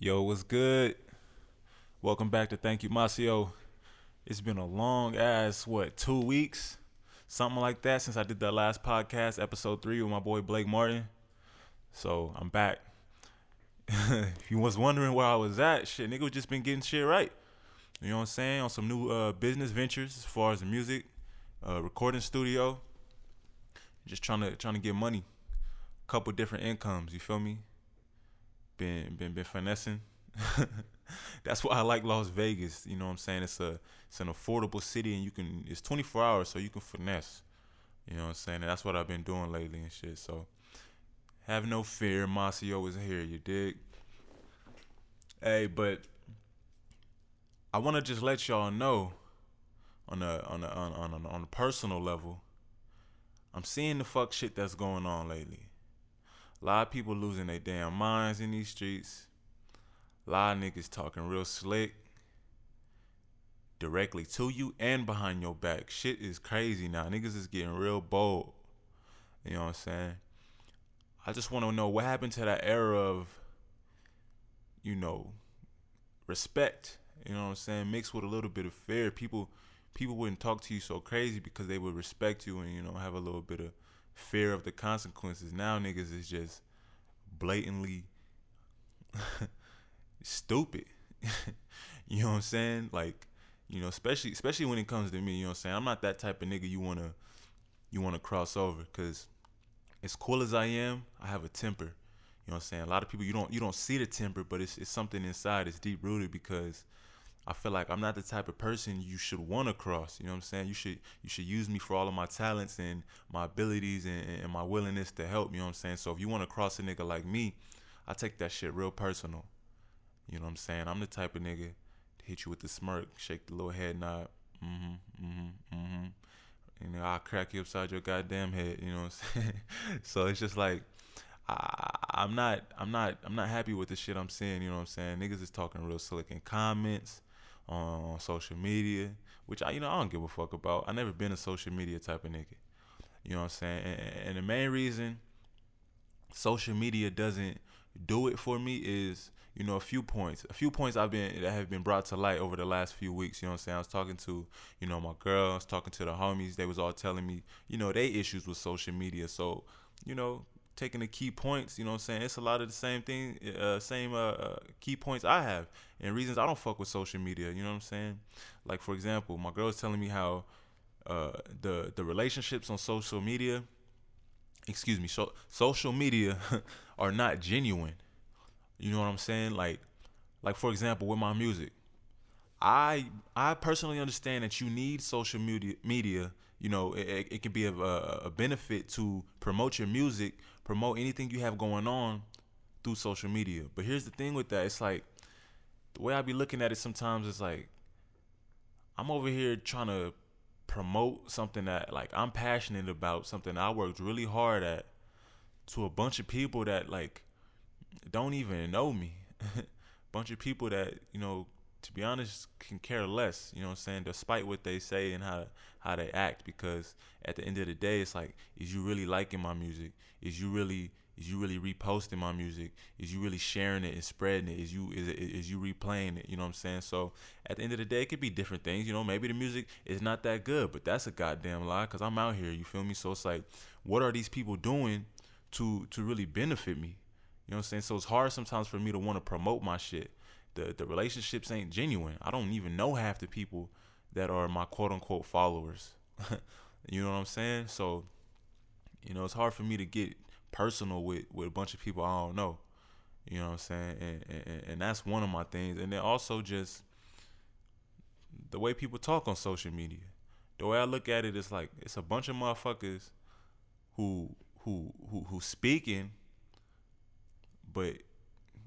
Yo, what's good? Welcome back to Thank You Masio. It's been a long ass, what, two weeks? Something like that since I did that last podcast, episode three with my boy Blake Martin. So I'm back. if you was wondering where I was at, shit, nigga just been getting shit right. You know what I'm saying? On some new uh, business ventures as far as the music, uh, recording studio. Just trying to trying to get money. Couple different incomes, you feel me? Been been been finessing. That's why I like Las Vegas. You know what I'm saying? It's a it's an affordable city and you can it's 24 hours so you can finesse. You know what I'm saying? And that's what I've been doing lately and shit. So have no fear, Masio is here, you dig? Hey, but I want to just let y'all know on a on a on on on a personal level. I'm seeing the fuck shit that's going on lately. A lot of people losing their damn minds in these streets. A lot of niggas talking real slick directly to you and behind your back. Shit is crazy now. Niggas is getting real bold. You know what I'm saying? I just want to know what happened to that era of, you know, respect. You know what I'm saying? Mixed with a little bit of fear. People people wouldn't talk to you so crazy because they would respect you and, you know, have a little bit of fear of the consequences. Now niggas is just blatantly stupid. you know what I'm saying? Like, you know, especially especially when it comes to me, you know what I'm saying? I'm not that type of nigga you wanna you wanna cross over cuz as cool as I am, I have a temper. You know what I'm saying? A lot of people you don't you don't see the temper, but it's it's something inside. It's deep rooted because I feel like I'm not the type of person you should want to cross. You know what I'm saying? You should you should use me for all of my talents and my abilities and, and my willingness to help. You know what I'm saying? So if you want to cross a nigga like me, I take that shit real personal. You know what I'm saying? I'm the type of nigga to hit you with the smirk, shake the little head nod, mm-hmm, mm-hmm, mm-hmm. You know, I'll crack you upside your goddamn head. You know what I'm saying? so it's just like I, I'm not, I'm not, I'm not happy with the shit I'm seeing. You know what I'm saying? Niggas is talking real slick in comments on social media, which I, you know, I don't give a fuck about. I never been a social media type of nigga. You know what I'm saying? And, and the main reason social media doesn't do it for me is you know a few points a few points i've been that have been brought to light over the last few weeks you know what i'm saying i was talking to you know my girl i was talking to the homies they was all telling me you know they issues with social media so you know taking the key points you know what i'm saying? It's a lot of the same thing uh, same uh, uh, key points i have and reasons i don't fuck with social media you know what i'm saying? Like for example my girl was telling me how uh, the the relationships on social media excuse me so, social media are not genuine you know what i'm saying? Like like for example with my music i i personally understand that you need social media media you know it, it can be a, a benefit to promote your music promote anything you have going on through social media but here's the thing with that it's like the way i be looking at it sometimes is like i'm over here trying to promote something that like I'm passionate about, something I worked really hard at to a bunch of people that like don't even know me. bunch of people that, you know, to be honest, can care less, you know what I'm saying, despite what they say and how how they act because at the end of the day it's like is you really liking my music? Is you really is you really reposting my music? Is you really sharing it and spreading it? Is you is it, is you replaying it? You know what I'm saying? So at the end of the day, it could be different things. You know, maybe the music is not that good, but that's a goddamn lie because I'm out here. You feel me? So it's like, what are these people doing to to really benefit me? You know what I'm saying? So it's hard sometimes for me to want to promote my shit. The the relationships ain't genuine. I don't even know half the people that are my quote unquote followers. you know what I'm saying? So, you know, it's hard for me to get personal with with a bunch of people I don't know. You know what I'm saying? And, and and that's one of my things. And then also just the way people talk on social media. The way I look at it is like it's a bunch of motherfuckers who who who who speaking, but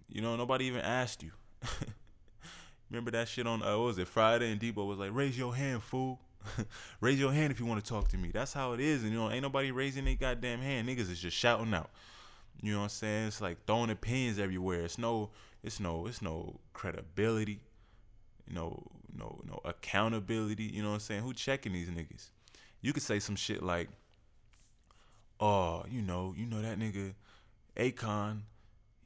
you know nobody even asked you. Remember that shit on uh, what was it Friday and Debo was like raise your hand fool. Raise your hand if you want to talk to me. That's how it is. And you know, ain't nobody raising their goddamn hand. Niggas is just shouting out. You know what I'm saying? It's like throwing opinions everywhere. It's no, it's no, it's no credibility. No, no, no accountability. You know what I'm saying? Who checking these niggas? You could say some shit like, "Oh, you know, you know that nigga, Akon,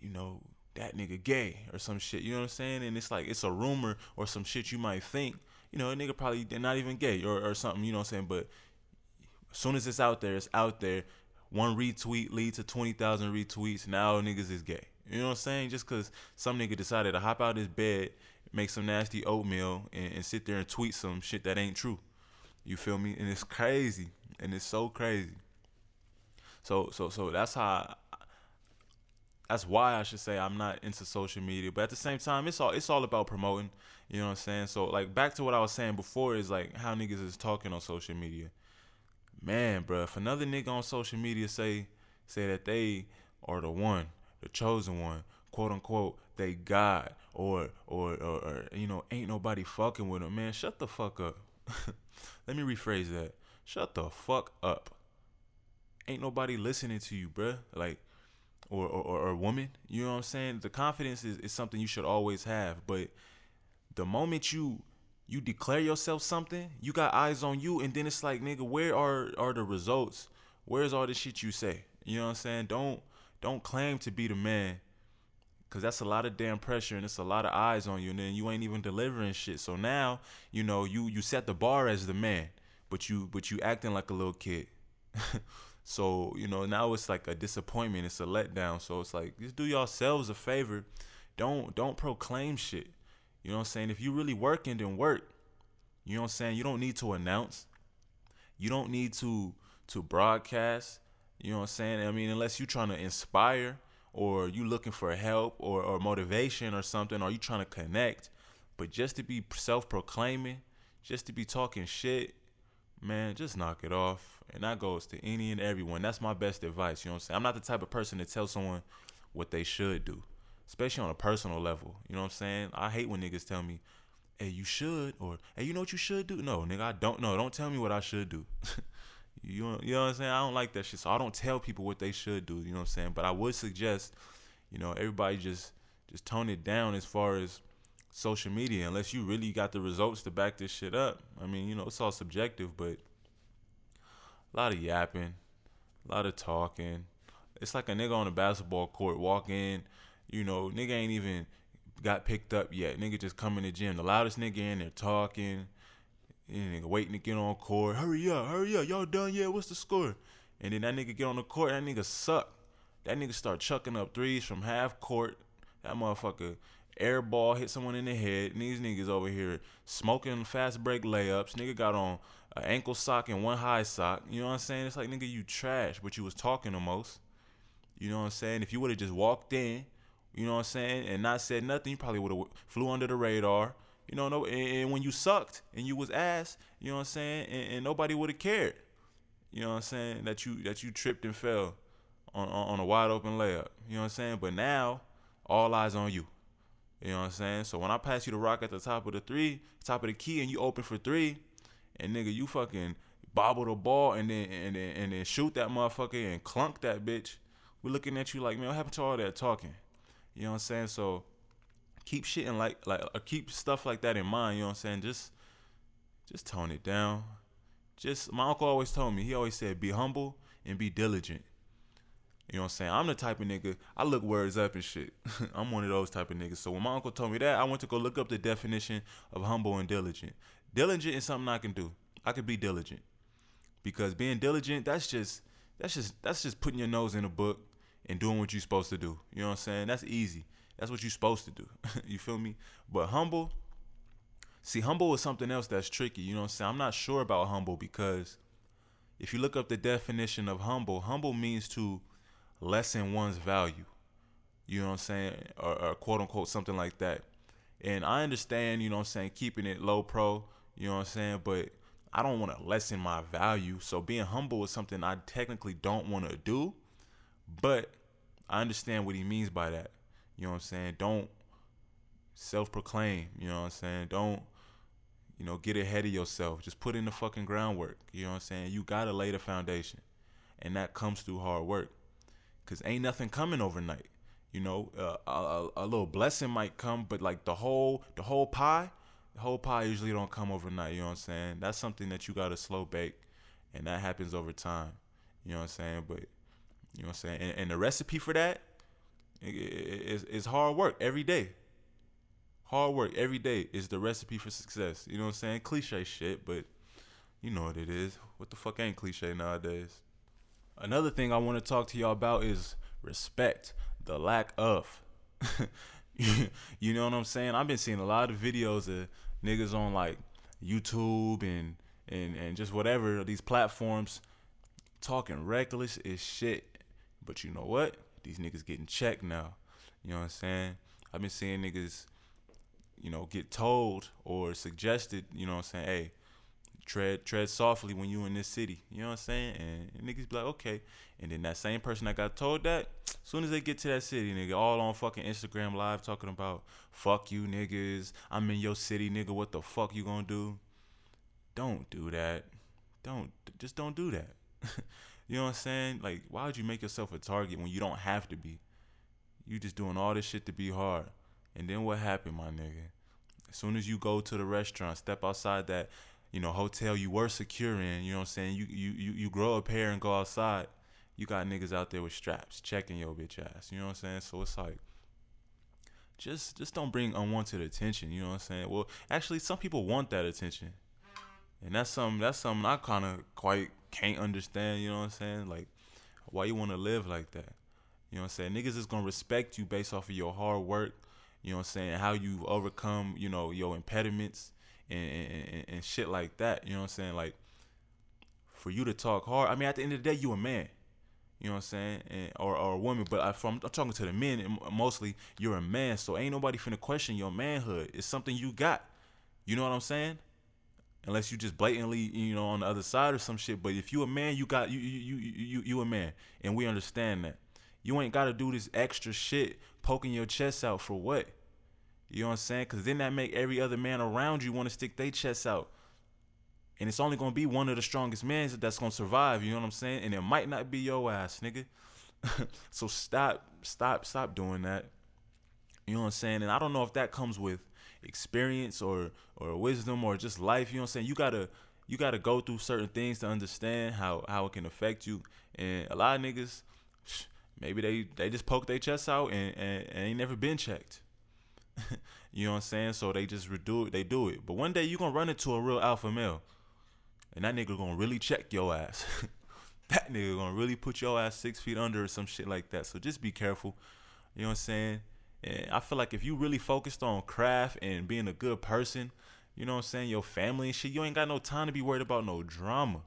you know, that nigga gay or some shit. You know what I'm saying? And it's like it's a rumor or some shit you might think. You know, a nigga probably they're not even gay or, or something. You know what I'm saying? But as soon as it's out there, it's out there. One retweet leads to twenty thousand retweets. Now niggas is gay. You know what I'm saying? Just cause some nigga decided to hop out his bed, make some nasty oatmeal, and, and sit there and tweet some shit that ain't true. You feel me? And it's crazy, and it's so crazy. So so so that's how. That's why I should say I'm not into social media. But at the same time, it's all it's all about promoting. You know what I'm saying? So like back to what I was saying before is like how niggas is talking on social media. Man, bro, if another nigga on social media say say that they are the one, the chosen one, quote unquote, they God, or or or, or you know, ain't nobody fucking with them, man, shut the fuck up. Let me rephrase that. Shut the fuck up. Ain't nobody listening to you, bruh. Like or, or, or woman. You know what I'm saying? The confidence is, is something you should always have. But the moment you you declare yourself something, you got eyes on you, and then it's like, nigga, where are are the results? Where's all the shit you say? You know what I'm saying? Don't don't claim to be the man. Cause that's a lot of damn pressure and it's a lot of eyes on you, and then you ain't even delivering shit. So now, you know, you you set the bar as the man, but you but you acting like a little kid. So, you know, now it's like a disappointment, it's a letdown. So it's like just do yourselves a favor. Don't don't proclaim shit. You know what I'm saying? If you really working, then work. You know what I'm saying? You don't need to announce. You don't need to to broadcast. You know what I'm saying? I mean, unless you're trying to inspire or you looking for help or, or motivation or something, or you trying to connect. But just to be self proclaiming, just to be talking shit, man, just knock it off. And that goes to any and everyone. That's my best advice. You know what I'm saying? I'm not the type of person to tell someone what they should do, especially on a personal level. You know what I'm saying? I hate when niggas tell me, hey, you should, or hey, you know what you should do? No, nigga, I don't know. Don't tell me what I should do. you, you know what I'm saying? I don't like that shit. So I don't tell people what they should do. You know what I'm saying? But I would suggest, you know, everybody just just tone it down as far as social media unless you really got the results to back this shit up. I mean, you know, it's all subjective, but a lot of yapping, a lot of talking. It's like a nigga on a basketball court walk in, you know, nigga ain't even got picked up yet. Nigga just come in the gym. The loudest nigga in there talking. and nigga waiting to get on court. Hurry up, hurry up. Y'all done yet? What's the score? And then that nigga get on the court. That nigga suck. That nigga start chucking up threes from half court. That motherfucker air ball hit someone in the head. And these niggas over here smoking fast break layups. Nigga got on an ankle sock and one high sock. You know what I'm saying? It's like nigga, you trash, but you was talking the most. You know what I'm saying? If you would have just walked in, you know what I'm saying, and not said nothing, you probably would have flew under the radar. You know, no, and, and, when you sucked and you was ass, you know what I'm saying, and, and nobody would have cared. You know what I'm saying? That you that you tripped and fell on, on on a wide open layup. You know what I'm saying? But now all eyes on you. You know what I'm saying? So when I pass you the rock at the top of the three, top of the key, and you open for three, and nigga, you fucking bobble the ball and then and then and then shoot that motherfucker and clunk that bitch. We're looking at you like, man, what happened to all that talking? You know what I'm saying? So keep shitting like like or keep stuff like that in mind. You know what I'm saying? Just just tone it down. Just my uncle always told me. He always said, be humble and be diligent. You know what I'm saying? I'm the type of nigga, I look words up and shit. I'm one of those type of niggas. So when my uncle told me that, I went to go look up the definition of humble and diligent. Diligent is something I can do. I could be diligent. Because being diligent, that's just that's just that's just putting your nose in a book and doing what you're supposed to do. You know what I'm saying? That's easy. That's what you're supposed to do. you feel me? But humble, see, humble is something else that's tricky. You know what I'm saying? I'm not sure about humble because if you look up the definition of humble, humble means to lessen one's value. You know what I'm saying? Or, or quote unquote something like that. And I understand, you know what I'm saying, keeping it low pro, you know what I'm saying? But I don't want to lessen my value. So being humble is something I technically don't want to do. But I understand what he means by that. You know what I'm saying? Don't self proclaim. You know what I'm saying? Don't, you know, get ahead of yourself. Just put in the fucking groundwork. You know what I'm saying? You got to lay the foundation. And that comes through hard work. Because ain't nothing coming overnight. You know, uh, a, a little blessing might come, but like the whole the whole pie, the whole pie usually don't come overnight. You know what I'm saying? That's something that you gotta slow bake, and that happens over time. You know what I'm saying? But you know what I'm saying? And, and the recipe for that It's, it's hard work every day. Hard work every day is the recipe for success. You know what I'm saying? Cliche shit, but you know what it is. What the fuck ain't cliche nowadays? Another thing I want to talk to y'all about is respect, the lack of. you know what I'm saying? I've been seeing a lot of videos of niggas on like YouTube and and and just whatever these platforms talking reckless as shit. But you know what? These niggas getting checked now. You know what I'm saying? I've been seeing niggas, you know, get told or suggested, you know what I'm saying, hey, tread tread softly when you in this city. You know what I'm saying? And, and niggas be like, okay. And then that same person that got told that, as soon as they get to that city, nigga, all on fucking Instagram live talking about fuck you niggas. I'm in your city, nigga. What the fuck you gonna do? Don't do that. Don't just don't do that. you know what I'm saying? Like, why would you make yourself a target when you don't have to be? You just doing all this shit to be hard. And then what happened, my nigga? As soon as you go to the restaurant, step outside that you know, hotel you were secure in, you know what I'm saying? You you you, you grow a pair and go outside, you got niggas out there with straps checking your bitch ass. You know what I'm saying? So it's like just just don't bring unwanted attention, you know what I'm saying? Well, actually some people want that attention. And that's something that's something I kinda quite can't understand, you know what I'm saying? Like why you wanna live like that. You know what I'm saying? Niggas is gonna respect you based off of your hard work, you know what I'm saying, how you overcome, you know, your impediments and, and, and shit like that. You know what I'm saying? Like for you to talk hard. I mean, at the end of the day, you a man. You know what I'm saying? And, or, or a woman, but I, from, I'm talking to the men, mostly you're a man, so ain't nobody finna question your manhood. It's something you got. You know what I'm saying? Unless you just blatantly, you know, on the other side or some shit. But if you a man, you got you you you you you a man, and we understand that. You ain't got to do this extra shit poking your chest out for what? You know what I'm saying? Because then that make every other man around you want to stick their chests out. And it's only to be one of the strongest men that's to survive. You know what I'm saying? And it might not be your ass, nigga. so stop, stop, stop doing that. You know what I'm saying? And I don't know if that comes with experience or or wisdom or just life. You know what I'm saying? You gotta you gotta go through certain things to understand how how it can affect you. And a lot of niggas, maybe they they just poke their chest out and, and, and ain't never been checked. you know what I'm saying? So they just do it. They do it. But one day you gonna run into a real alpha male, and that nigga gonna really check your ass. that nigga gonna really put your ass six feet under or some shit like that. So just be careful. You know what I'm saying? And I feel like if you really focused on craft and being a good person, you know what I'm saying, your family and shit, you ain't got no time to be worried about no drama.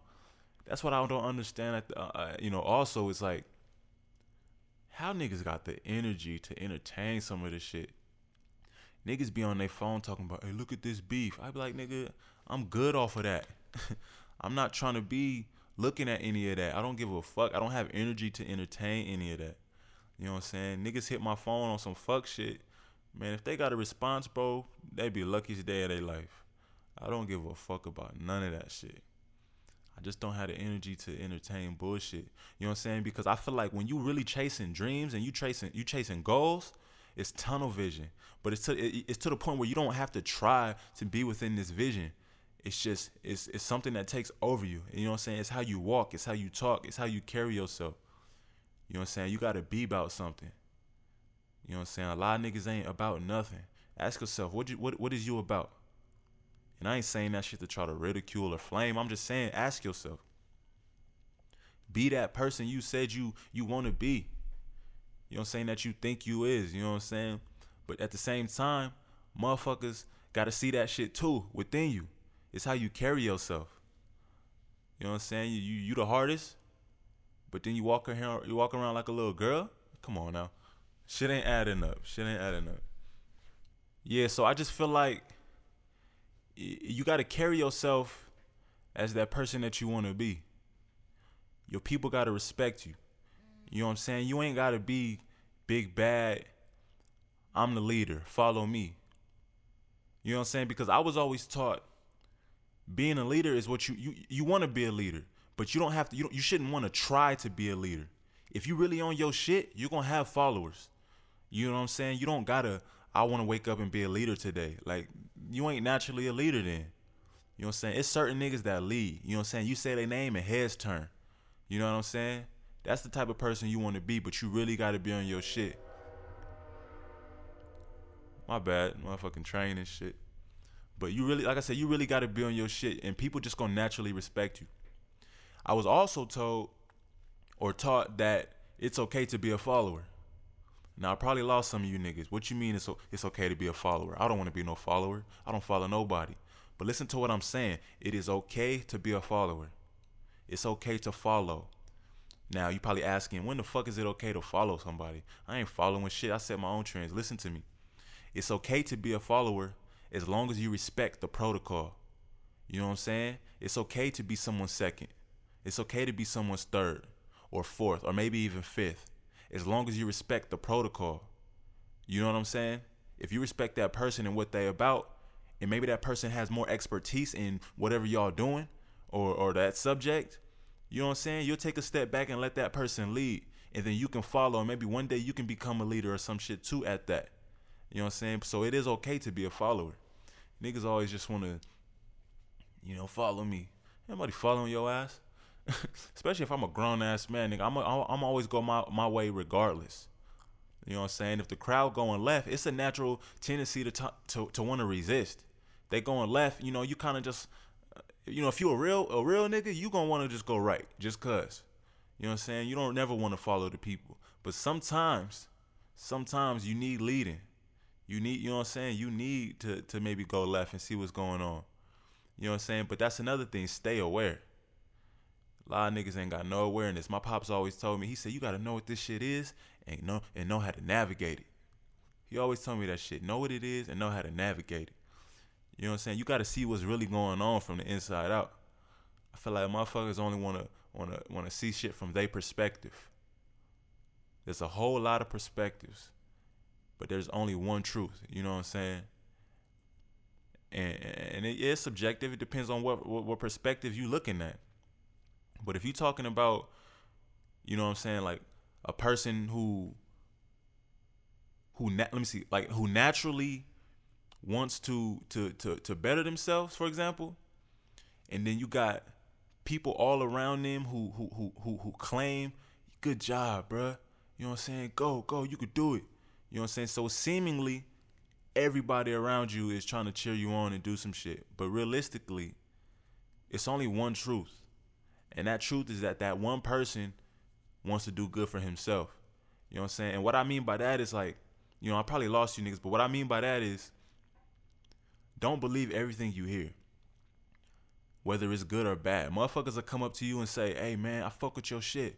That's what I don't understand. Uh, uh, you know, also it's like, how niggas got the energy to entertain some of this shit? Niggas be on their phone talking about, hey, look at this beef. I be like, nigga, I'm good off of that. I'm not trying to be looking at any of that. I don't give a fuck. I don't have energy to entertain any of that. You know what I'm saying? Niggas hit my phone on some fuck shit. Man, if they got a response, bro, they be luckiest day of their life. I don't give a fuck about none of that shit. I just don't have the energy to entertain bullshit. You know what I'm saying? Because I feel like when you really chasing dreams and you chasing you chasing goals, it's tunnel vision, but it's to it's to the point where you don't have to try to be within this vision. It's just it's it's something that takes over you. You know what I'm saying? It's how you walk. It's how you talk. It's how you carry yourself. You know what I'm saying? You gotta be about something. You know what I'm saying? A lot of niggas ain't about nothing. Ask yourself, what you what what is you about? And I ain't saying that shit to try to ridicule or flame. I'm just saying, ask yourself. Be that person you said you you want to be. You know what I'm saying? That you think you is. You know what I'm saying? But at the same time, motherfuckers gotta see that shit too within you. It's how you carry yourself. You know what I'm saying? You you, you the hardest, but then you walk around you walk around like a little girl. Come on now, shit ain't adding up. Shit ain't adding up. Yeah, so I just feel like you got to carry yourself as that person that you want to be. Your people got to respect you. You know what I'm saying? You ain't gotta be big bad. I'm the leader. Follow me. You know what I'm saying? Because I was always taught being a leader is what you you you want to be a leader, but you don't have to. You you shouldn't want to try to be a leader. If you really on your shit, you're gonna have followers. You know what I'm saying? You don't gotta. I want to wake up and be a leader today. Like you ain't naturally a leader then. You know what I'm saying? It's certain niggas that lead. You know what I'm saying? You say their name and heads turn. You know what I'm saying? That's the type of person you want to be, but you really got to be on your shit. My bad, motherfucking train and shit. But you really, like I said, you really got to be on your shit, and people just gonna naturally respect you. I was also told or taught that it's okay to be a follower. Now I probably lost some of you niggas. What you mean it's it's okay to be a follower? I don't want to be no follower. I don't follow nobody. But listen to what I'm saying. It is okay to be a follower. It's okay to follow. Now you're probably asking, when the fuck is it okay to follow somebody? I ain't following shit. I set my own trends. Listen to me. It's okay to be a follower as long as you respect the protocol. You know what I'm saying? It's okay to be someone's second. It's okay to be someone's third or fourth or maybe even fifth as long as you respect the protocol. You know what I'm saying? If you respect that person and what they about, and maybe that person has more expertise in whatever y'all doing or or that subject, you know what I'm saying? You'll take a step back and let that person lead. And then you can follow and maybe one day you can become a leader or some shit too at that. You know what I'm saying? So it is okay to be a follower. Niggas always just wanna, you know, follow me. Anybody following your ass? especially if I'm a grown ass man, nigga, I'm a, I'm always go my my way regardless. You know what I'm saying? If the crowd going left, it's a natural tendency to t- to to want to resist. They going left, you know, you kind of just, you know, if you a real a real nigga, you gonna want to just go right, just cause. You know what I'm saying? You don't never want to follow the people, but sometimes, sometimes you need leading. You need, you know what I'm saying? You need to to maybe go left and see what's going on. You know what I'm saying? But that's another thing. Stay aware. A lot of niggas ain't got no awareness. My pops always told me, he said, you gotta know what this shit is and know and know how to navigate it. He always told me that shit. Know what it is and know how to navigate it. You know what I'm saying? You gotta see what's really going on from the inside out. I feel like motherfuckers only wanna wanna wanna see shit from their perspective. There's a whole lot of perspectives, but there's only one truth. You know what I'm saying? And and it is subjective. It depends on what, what what perspective you're looking at. But if you're talking about, you know what I'm saying, like a person who who na- let me see, like who naturally wants to to to to better themselves, for example, and then you got people all around them who who who who, who claim, "Good job, bruh. You know what I'm saying? Go, go, you could do it. You know what I'm saying? So seemingly everybody around you is trying to cheer you on and do some shit. But realistically, it's only one truth. And that truth is that that one person wants to do good for himself. You know what I'm saying? And what I mean by that is like, you know, I probably lost you niggas, but what I mean by that is don't believe everything you hear. Whether it's good or bad. Motherfuckers will come up to you and say, hey man, I fuck with your shit.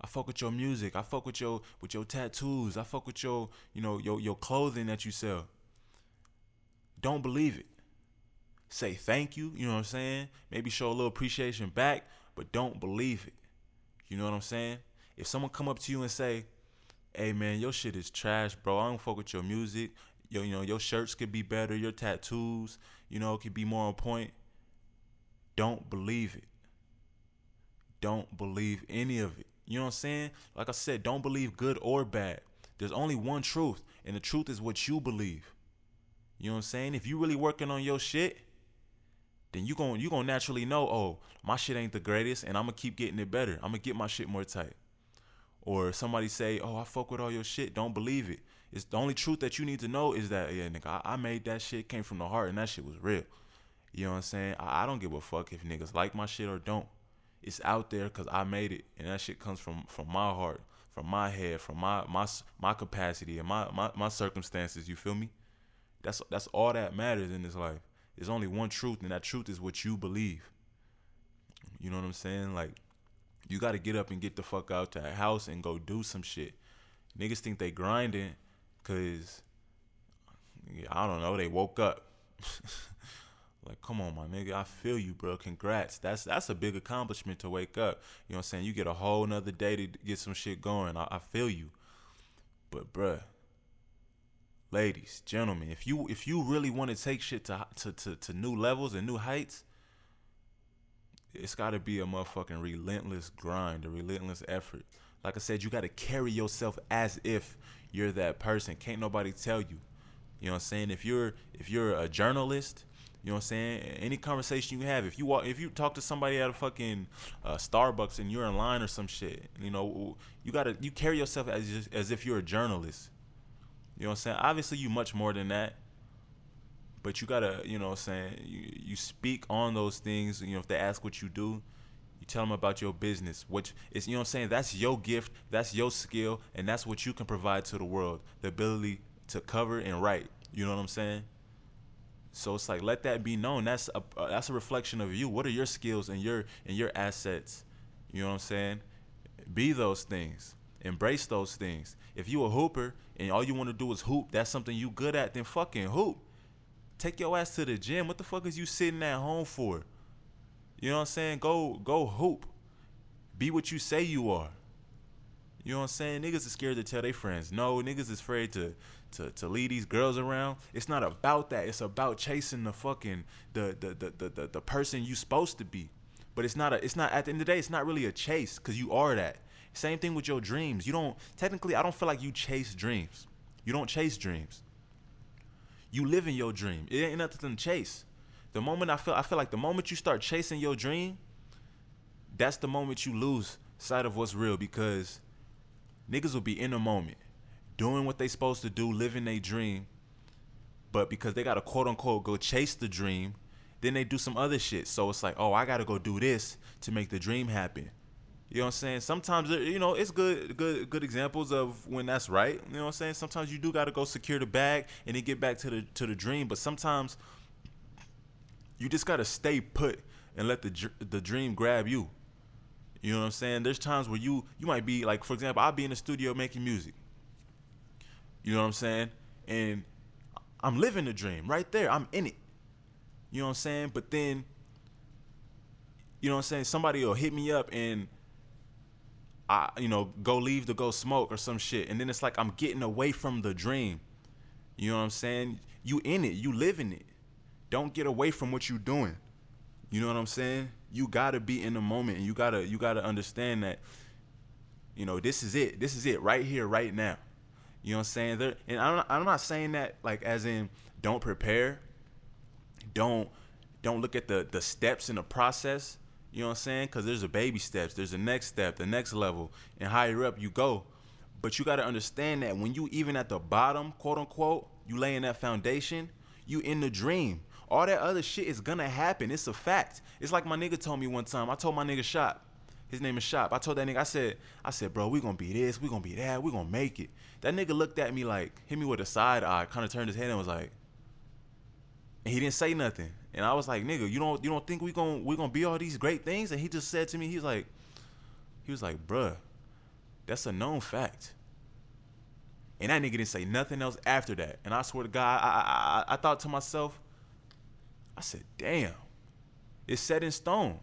I fuck with your music. I fuck with your with your tattoos. I fuck with your, you know, your your clothing that you sell. Don't believe it say thank you, you know what I'm saying? Maybe show a little appreciation back, but don't believe it. You know what I'm saying? If someone come up to you and say, "Hey man, your shit is trash, bro. I don't fuck with your music. Yo, you know, your shirts could be better, your tattoos, you know, could be more on point." Don't believe it. Don't believe any of it. You know what I'm saying? Like I said, don't believe good or bad. There's only one truth, and the truth is what you believe. You know what I'm saying? If you really working on your shit, then you going you gonna naturally know, oh, my shit ain't the greatest, and I'm gonna keep getting it better. I'm gonna get my shit more tight. Or somebody say, oh, I fuck with all your shit. Don't believe it. It's the only truth that you need to know is that yeah, nigga, I, I made that shit, came from the heart, and that shit was real. You know what I'm saying? I, I don't give a fuck if niggas like my shit or don't. It's out there because I made it, and that shit comes from from my heart, from my head, from my my my capacity and my my, my circumstances. You feel me? That's that's all that matters in this life. There's only one truth, and that truth is what you believe. You know what I'm saying? Like, you got to get up and get the fuck out to a house and go do some shit. Niggas think they grinding because, I don't know, they woke up. like, come on, my nigga, I feel you, bro. Congrats. That's that's a big accomplishment to wake up. You know what I'm saying? You get a whole nother day to get some shit going. I, I feel you. But, bruh, ladies, gentlemen, if you if you really want to take shit to to to, to new levels and new heights, it's got to be a motherfucking relentless grind, a relentless effort. Like I said, you got to carry yourself as if you're that person. Can't nobody tell you. You know what I'm saying? If you're if you're a journalist, you know what I'm saying? Any conversation you have, if you walk, if you talk to somebody at a fucking uh, Starbucks and you're in line or some shit, you know, you gotta you carry yourself as as if you're a journalist. You know what I'm saying? Obviously, you much more than that. But you gotta, you know what I'm saying? You, you speak on those things. You know, if they ask what you do, you tell them about your business. Which is, you know what I'm saying? That's your gift. That's your skill. And that's what you can provide to the world. The ability to cover and write. You know what I'm saying? So it's like let that be known. That's a uh, that's a reflection of you. What are your skills and your and your assets? You know what I'm saying? Be those things. Embrace those things. If you a hooper and all you want to do is hoop, that's something you good at, then fucking hoop. Take your ass to the gym. What the fuck is you sitting at home for? You know what I'm saying? Go go hoop. Be what you say you are. You know what I'm saying? Niggas is scared to tell their friends. No, niggas is afraid to to to lead these girls around. It's not about that. It's about chasing the fucking the the the the, the, the person you supposed to be. But it's not a it's not at the end of the day, it's not really a chase cuz you are that. Same thing with your dreams. You don't technically I don't feel like you chase dreams. You don't chase dreams. You live in your dream. It ain't nothing to chase. The moment I feel I feel like the moment you start chasing your dream, that's the moment you lose sight of what's real because niggas will be in the moment, doing what they supposed to do, living their dream. But because they gotta quote unquote go chase the dream, then they do some other shit. So it's like, oh, I gotta go do this to make the dream happen. You know what I'm saying? Sometimes uh, you know it's good, good, good examples of when that's right. You know what I'm saying? Sometimes you do gotta go secure the bag and then get back to the to the dream. But sometimes you just gotta stay put and let the the dream grab you. You know what I'm saying? There's times where you you might be like, for example, I'll be in the studio making music. You know what I'm saying? And I'm living the dream right there. I'm in it. You know what I'm saying? But then, you know what I'm saying? Somebody will hit me up and I, you know, go leave to go smoke or some shit. And then it's like I'm getting away from the dream. You know what I'm saying? You in it. You live in it. Don't get away from what you're doing. You know what I'm saying? You gotta be in the moment, and you gotta you gotta understand that. You know, this is it. This is it right here, right now. You know what I'm saying? There, and I'm I'm not saying that like as in don't prepare, don't don't look at the the steps in the process. You know what I'm saying? Because there's a baby steps, there's a next step, the next level, and higher up you go. But you got to understand that when you even at the bottom, quote unquote, you laying that foundation, you in the dream. All that other shit is gonna happen. It's a fact. It's like my nigga told me one time. I told my nigga Shop. His name is Shop. I told that nigga, I said, I said, bro, we gonna be this, we gonna be that, we gonna make it. That nigga looked at me like, hit me with a side eye, kind of turned his head and was like, and he didn't say nothing. And I was like, nigga, you don't you don't think we gonna we gonna be all these great things? And he just said to me, he's like, he was like, bruh, that's a known fact. And that nigga didn't say nothing else after that. And I swear to God, I I, I, I thought to myself, I said, damn, it's set in stone.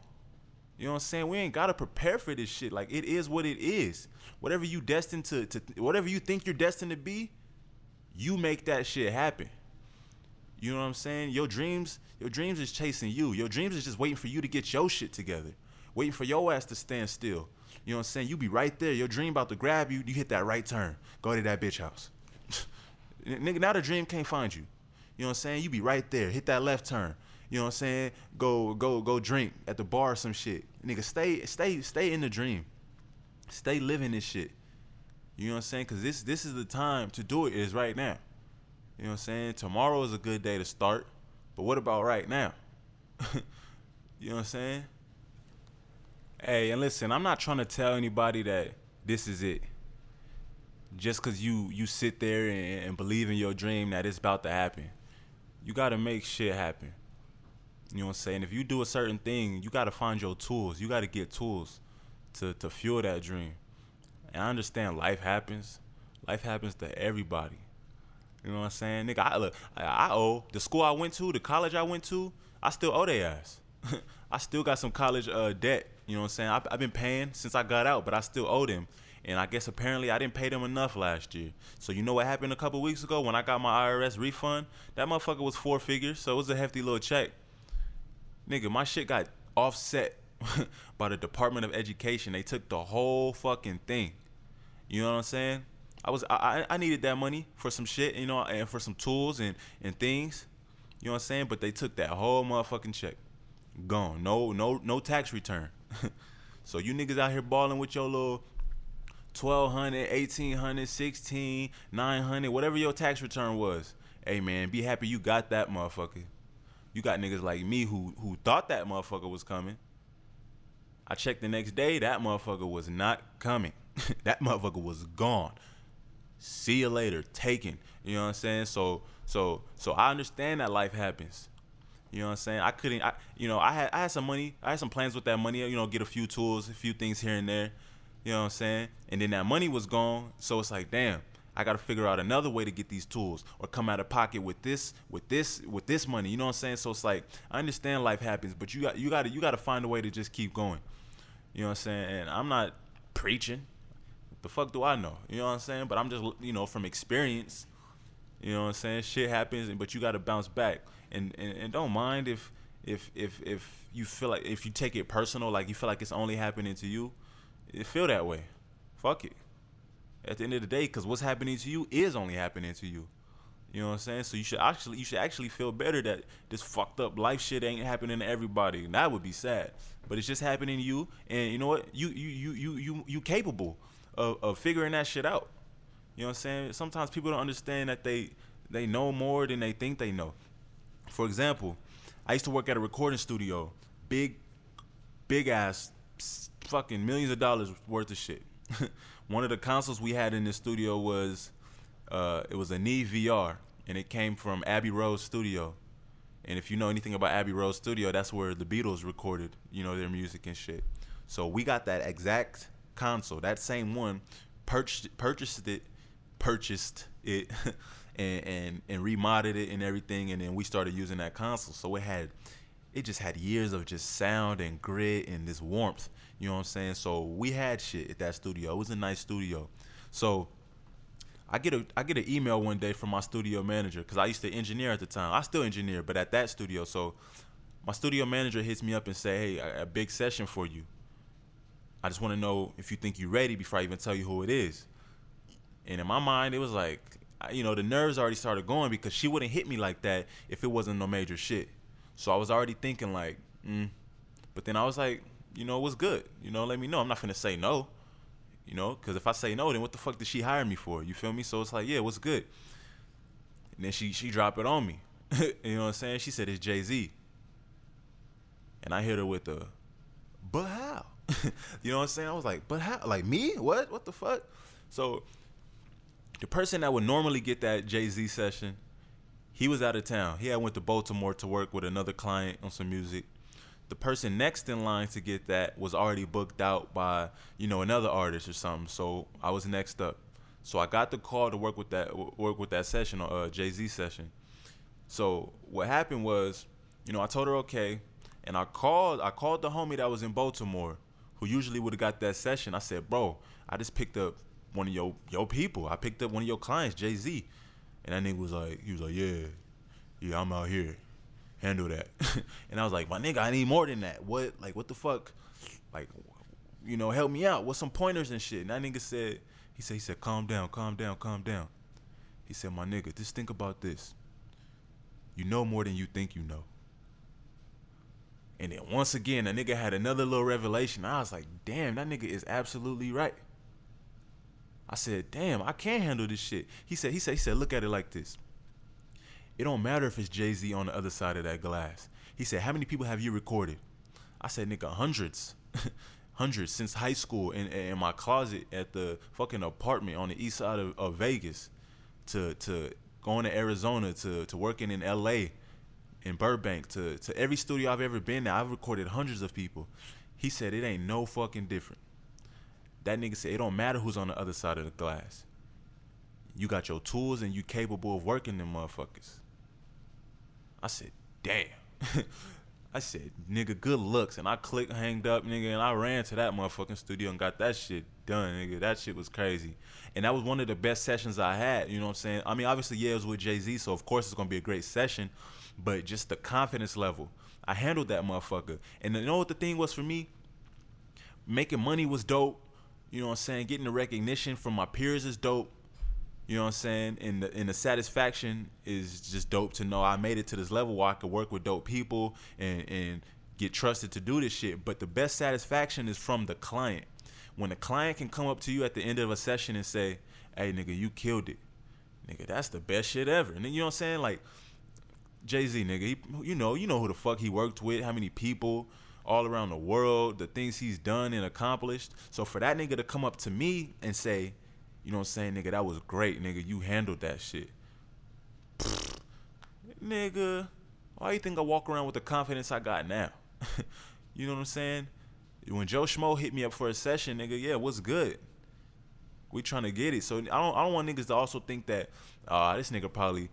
You know what I'm saying? We ain't gotta prepare for this shit. Like it is what it is. Whatever you destined to, to whatever you think you're destined to be, you make that shit happen. You know what I'm saying? Your dreams, your dreams is chasing you. Your dreams is just waiting for you to get your shit together. Waiting for your ass to stand still. You know what I'm saying? You be right there. Your dream about to grab you. You hit that right turn. Go to that bitch house. Nigga, now the dream can't find you. You know what I'm saying? You be right there. Hit that left turn. You know what I'm saying? Go go go drink at the bar or some shit. Nigga, stay stay stay in the dream. Stay living this shit. You know what I'm saying? Cause this this is the time to do it is right now. You know what I'm saying? Tomorrow is a good day to start. But what about right now? you know what I'm saying? Hey, and listen, I'm not trying to tell anybody that this is it. Just cause you you sit there and, and believe in your dream that it's about to happen. You gotta make shit happen. You know what I'm saying? If you do a certain thing, you got to find your tools. You got to get tools to to fuel that dream. And I understand life happens. Life happens to everybody. You know what I'm saying? Nigga, I look, I, I owe the school I went to, the college I went to, I still owe their ass. I still got some college uh, debt. You know what I'm saying? I've, I've been paying since I got out, but I still owe them. And I guess apparently I didn't pay them enough last year. So you know what happened a couple weeks ago when I got my IRS refund? That motherfucker was four figures, so it was a hefty little check nigga, my shit got offset by the Department of Education. They took the whole fucking thing. You know what I'm saying? I was I I needed that money for some shit, you know, and for some tools and and things. You know what I'm saying? But they took that whole motherfucking check. Gone. No no no tax return. so you niggas out here balling with your little 1200 1800 16 900 whatever your tax return was. Hey man be happy you got that motherfucker. You got niggas like me who who thought that motherfucker was coming. I checked the next day that motherfucker was not coming. That motherfucker was gone. See you later taken. You know what i'm saying? So so so i understand that life happens. You know what I'm saying? I couldn't I you know, I had I had some money. I had some plans with that money, you know, get a few tools, a few things here and there. You know what I'm saying? And then that money was gone. So it's like, damn, I gotta figure out another way to get these tools or come out of pocket with this, with this, with this money. You know what I'm saying? So it's like I understand life happens, but you got you gotta you gotta find a way to just keep going. You know what I'm saying? And I'm not preaching. The fuck do I know? You know what I'm saying? But I'm just you know from experience. You know what I'm saying? Shit happens, but you gotta bounce back. And and, and don't mind if if if if you feel like if you take it personal, like you feel like it's only happening to you it feel that way. Fuck it. At the end of the day, because what's happening to you is only happening to you. You know what I'm saying? So you should actually you should actually feel better that this fucked up life shit ain't happening to everybody. And that would be sad. But it's just happening to you and you know what? You you you you you you capable of, of figuring that shit out. You know what I'm saying? Sometimes people don't understand that they they know more than they think they know. For example, I used to work at a recording studio, big big ass fucking millions of dollars worth of shit. One of the consoles we had in the studio was uh, it was a Neve VR, and it came from Abbey Road Studio. And if you know anything about Abbey Road Studio, that's where the Beatles recorded, you know, their music and shit. So we got that exact console, that same one, purchased purchased it, purchased it, and and and remodded it and everything, and then we started using that console. So it had, it just had years of just sound and grit and this warmth. You know what I'm saying? So we had shit at that studio. It was a nice studio. So I get a I get an email one day from my studio manager because I used to engineer at the time. I still engineer, but at that studio. So my studio manager hits me up and say, "Hey, a, big session for you. I just want to know if you think you're ready before I even tell you who it is." And in my mind, it was like, you know, the nerves already started going because she wouldn't hit me like that if it wasn't no major shit. So I was already thinking like, mm. but then I was like, you know, what's good? You know, let me know. I'm not gonna say no. You know, because if I say no, then what the fuck did she hire me for? You feel me? So it's like, yeah, what's good? And then she she dropped it on me. you know what I'm saying? She said it's Jay Z. And I hit her with the, but how? you know what I'm saying? I was like, but how? Like me? What? What the fuck? So the person that would normally get that Jay Z session, he was out of town. He had went to Baltimore to work with another client on some music the person next in line to get that was already booked out by you know another artist or something. So I was next up. So I got the call to work with that work with that session, uh, Jay Z session. So what happened was, you know, I told her okay, and I called I called the homie that was in Baltimore, who usually would have got that session. I said, bro, I just picked up one of your your people. I picked up one of your clients, Jay Z, and that nigga was like, he was like, yeah, yeah, I'm out here handle that. and I was like, my nigga, I need more than that. What, like, what the fuck? Like, you know, help me out. What's some pointers and shit? And that nigga said, he said, he said, calm down, calm down, calm down. He said, my nigga, just think about this. You know more than you think you know. And then once again, a nigga had another little revelation. I was like, damn, that nigga is absolutely right. I said, damn, I can't handle this shit. He said, he said, he said, look at it like this. It don't matter if it's Jay Z on the other side of that glass. He said, How many people have you recorded? I said, Nigga, hundreds. hundreds since high school in, in my closet at the fucking apartment on the east side of, of Vegas to to going to Arizona to to working in LA in Burbank to to every studio I've ever been there, I've recorded hundreds of people. He said it ain't no fucking different. That nigga said it don't matter who's on the other side of the glass. You got your tools and you capable of working them motherfuckers. I said, damn. I said, nigga, good looks. And I clicked, hanged up, nigga, and I ran to that motherfucking studio and got that shit done, nigga. That shit was crazy. And that was one of the best sessions I had, you know what I'm saying? I mean, obviously, yeah, it was with Jay Z, so of course it's gonna be a great session, but just the confidence level. I handled that motherfucker. And you know what the thing was for me? Making money was dope. You know what I'm saying? Getting the recognition from my peers is dope. You know what I'm saying? And the and the satisfaction is just dope to know I made it to this level where I could work with dope people and and get trusted to do this shit. But the best satisfaction is from the client. when the client can come up to you at the end of a session and say, "Hey, nigga, you killed it." Nigga, that's the best shit ever. And then you know what I'm saying? Like Jay Z, nigga, he, you know, you know who the fuck he worked with, how many people all around the world, the things he's done and accomplished. So for that nigga to come up to me and say, you know what I'm saying, nigga, that was great, nigga, you handled that shit. Nigga, why you think I walk around with the confidence I got now? you know what I'm saying? When Joe Schmo hit me up for a session, nigga, yeah, what's good? We trying to get it. So I don't I don't want niggas to also think that uh this nigga probably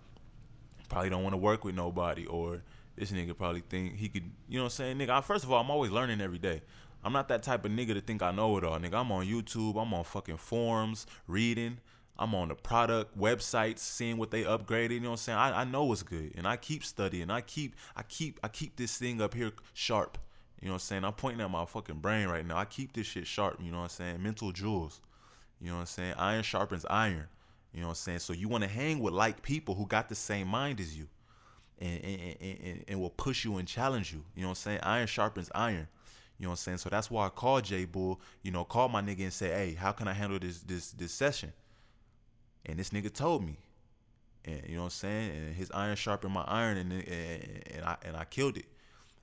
probably don't want to work with nobody or this nigga probably think he could you know what I'm saying? Nigga, I, first of all, I'm always learning every day. I'm not that type of nigga to think I know it all. Nigga, I'm on YouTube, I'm on fucking forums, reading. I'm on the product websites, seeing what they upgraded. You know what I'm saying? I, I know what's good, and I keep studying. I keep I keep I keep this thing up here sharp. You know what I'm saying? I'm pointing at my fucking brain right now. I keep this shit sharp. You know what I'm saying? Mental jewels. You know what I'm saying? Iron sharpens iron. You know what I'm saying? So you want to hang with like people who got the same mind as you, and and, and and will push you and challenge you. You know what I'm saying? Iron sharpens iron. You know what I'm saying? So that's why I called J Bull. You know, called my nigga and say, hey, how can I handle this this this session? And this nigga told me, and you know what I'm saying? And his iron sharpened my iron, and and, and I and I killed it.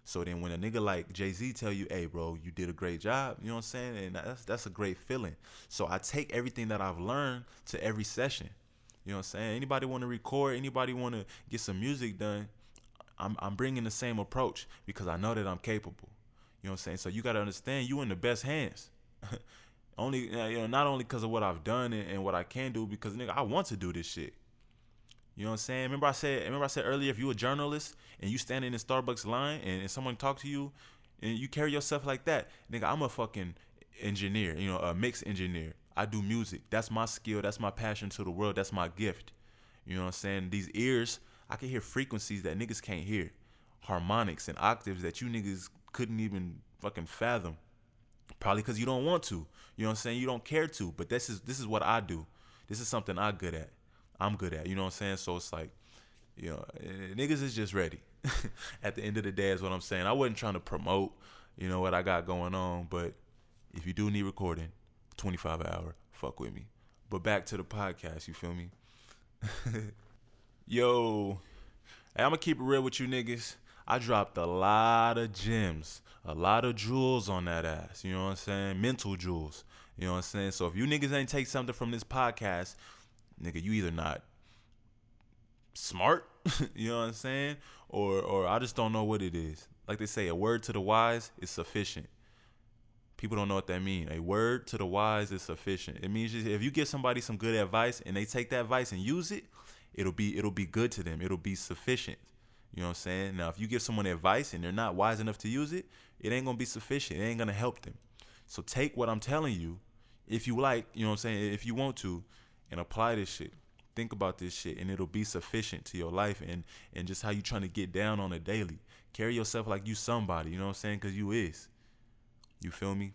So then when a nigga like Jay Z tell you, hey bro, you did a great job, you know what I'm saying? And that's that's a great feeling. So I take everything that I've learned to every session. You know what I'm saying? Anybody want to record, anybody want to get some music done, I'm I'm bringing the same approach because I know that I'm capable. You know what I'm saying? So you got to understand you in the best hands. only you know not only because of what I've done and, and what I can do because nigga I want to do this shit. You know what I'm saying? Remember I said remember I said earlier if you a journalist and you stand in Starbucks line and, and someone talk to you and you carry yourself like that, nigga, I'm a fucking engineer, you know, a mix engineer. I do music. That's my skill. That's my passion to the world. That's my gift. You know what I'm saying? These ears, I can hear frequencies that niggas can't hear. Harmonics and octaves that you niggas couldn't even fucking fathom. Probably because you don't want to. You know what I'm saying? You don't care to. But this is this is what I do. This is something I'm good at. I'm good at. You know what I'm saying? So it's like, you know, eh, niggas is just ready. at the end of the day, is what I'm saying. I wasn't trying to promote, you know, what I got going on, but if you do need recording, 25 an hour, fuck with me. But back to the podcast, you feel me? Yo, I'm gonna keep it real with you niggas. I dropped a lot of gems, a lot of jewels on that ass. You know what I'm saying? Mental jewels. You know what I'm saying? So if you niggas ain't take something from this podcast, nigga, you either not smart, you know what I'm saying, or or I just don't know what it is. Like they say, a word to the wise is sufficient. People don't know what that means. A word to the wise is sufficient. It means if you give somebody some good advice and they take that advice and use it, it'll be it'll be good to them. It'll be sufficient. You know what I'm saying? Now, if you give someone advice and they're not wise enough to use it, it ain't gonna be sufficient. It ain't gonna help them. So take what I'm telling you, if you like, you know what I'm saying, if you want to, and apply this shit. Think about this shit and it'll be sufficient to your life and and just how you trying to get down on a daily. Carry yourself like you somebody, you know what I'm saying? Cause you is. You feel me?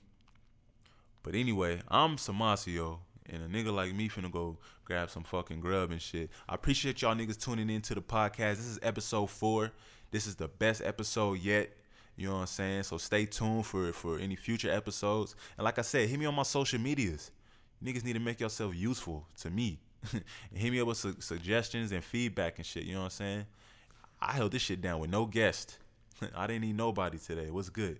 But anyway, I'm Samasio, and a nigga like me finna go grab some fucking grub and shit. I appreciate y'all niggas tuning in to the podcast. This is episode four. This is the best episode yet. You know what I'm saying? So stay tuned for for any future episodes. And like I said, hit me on my social medias niggas need to make yourself useful to me. hit me up with su- suggestions and feedback and shit. You know what I'm saying? I held this shit down with no guest. I didn't need nobody today. What's good?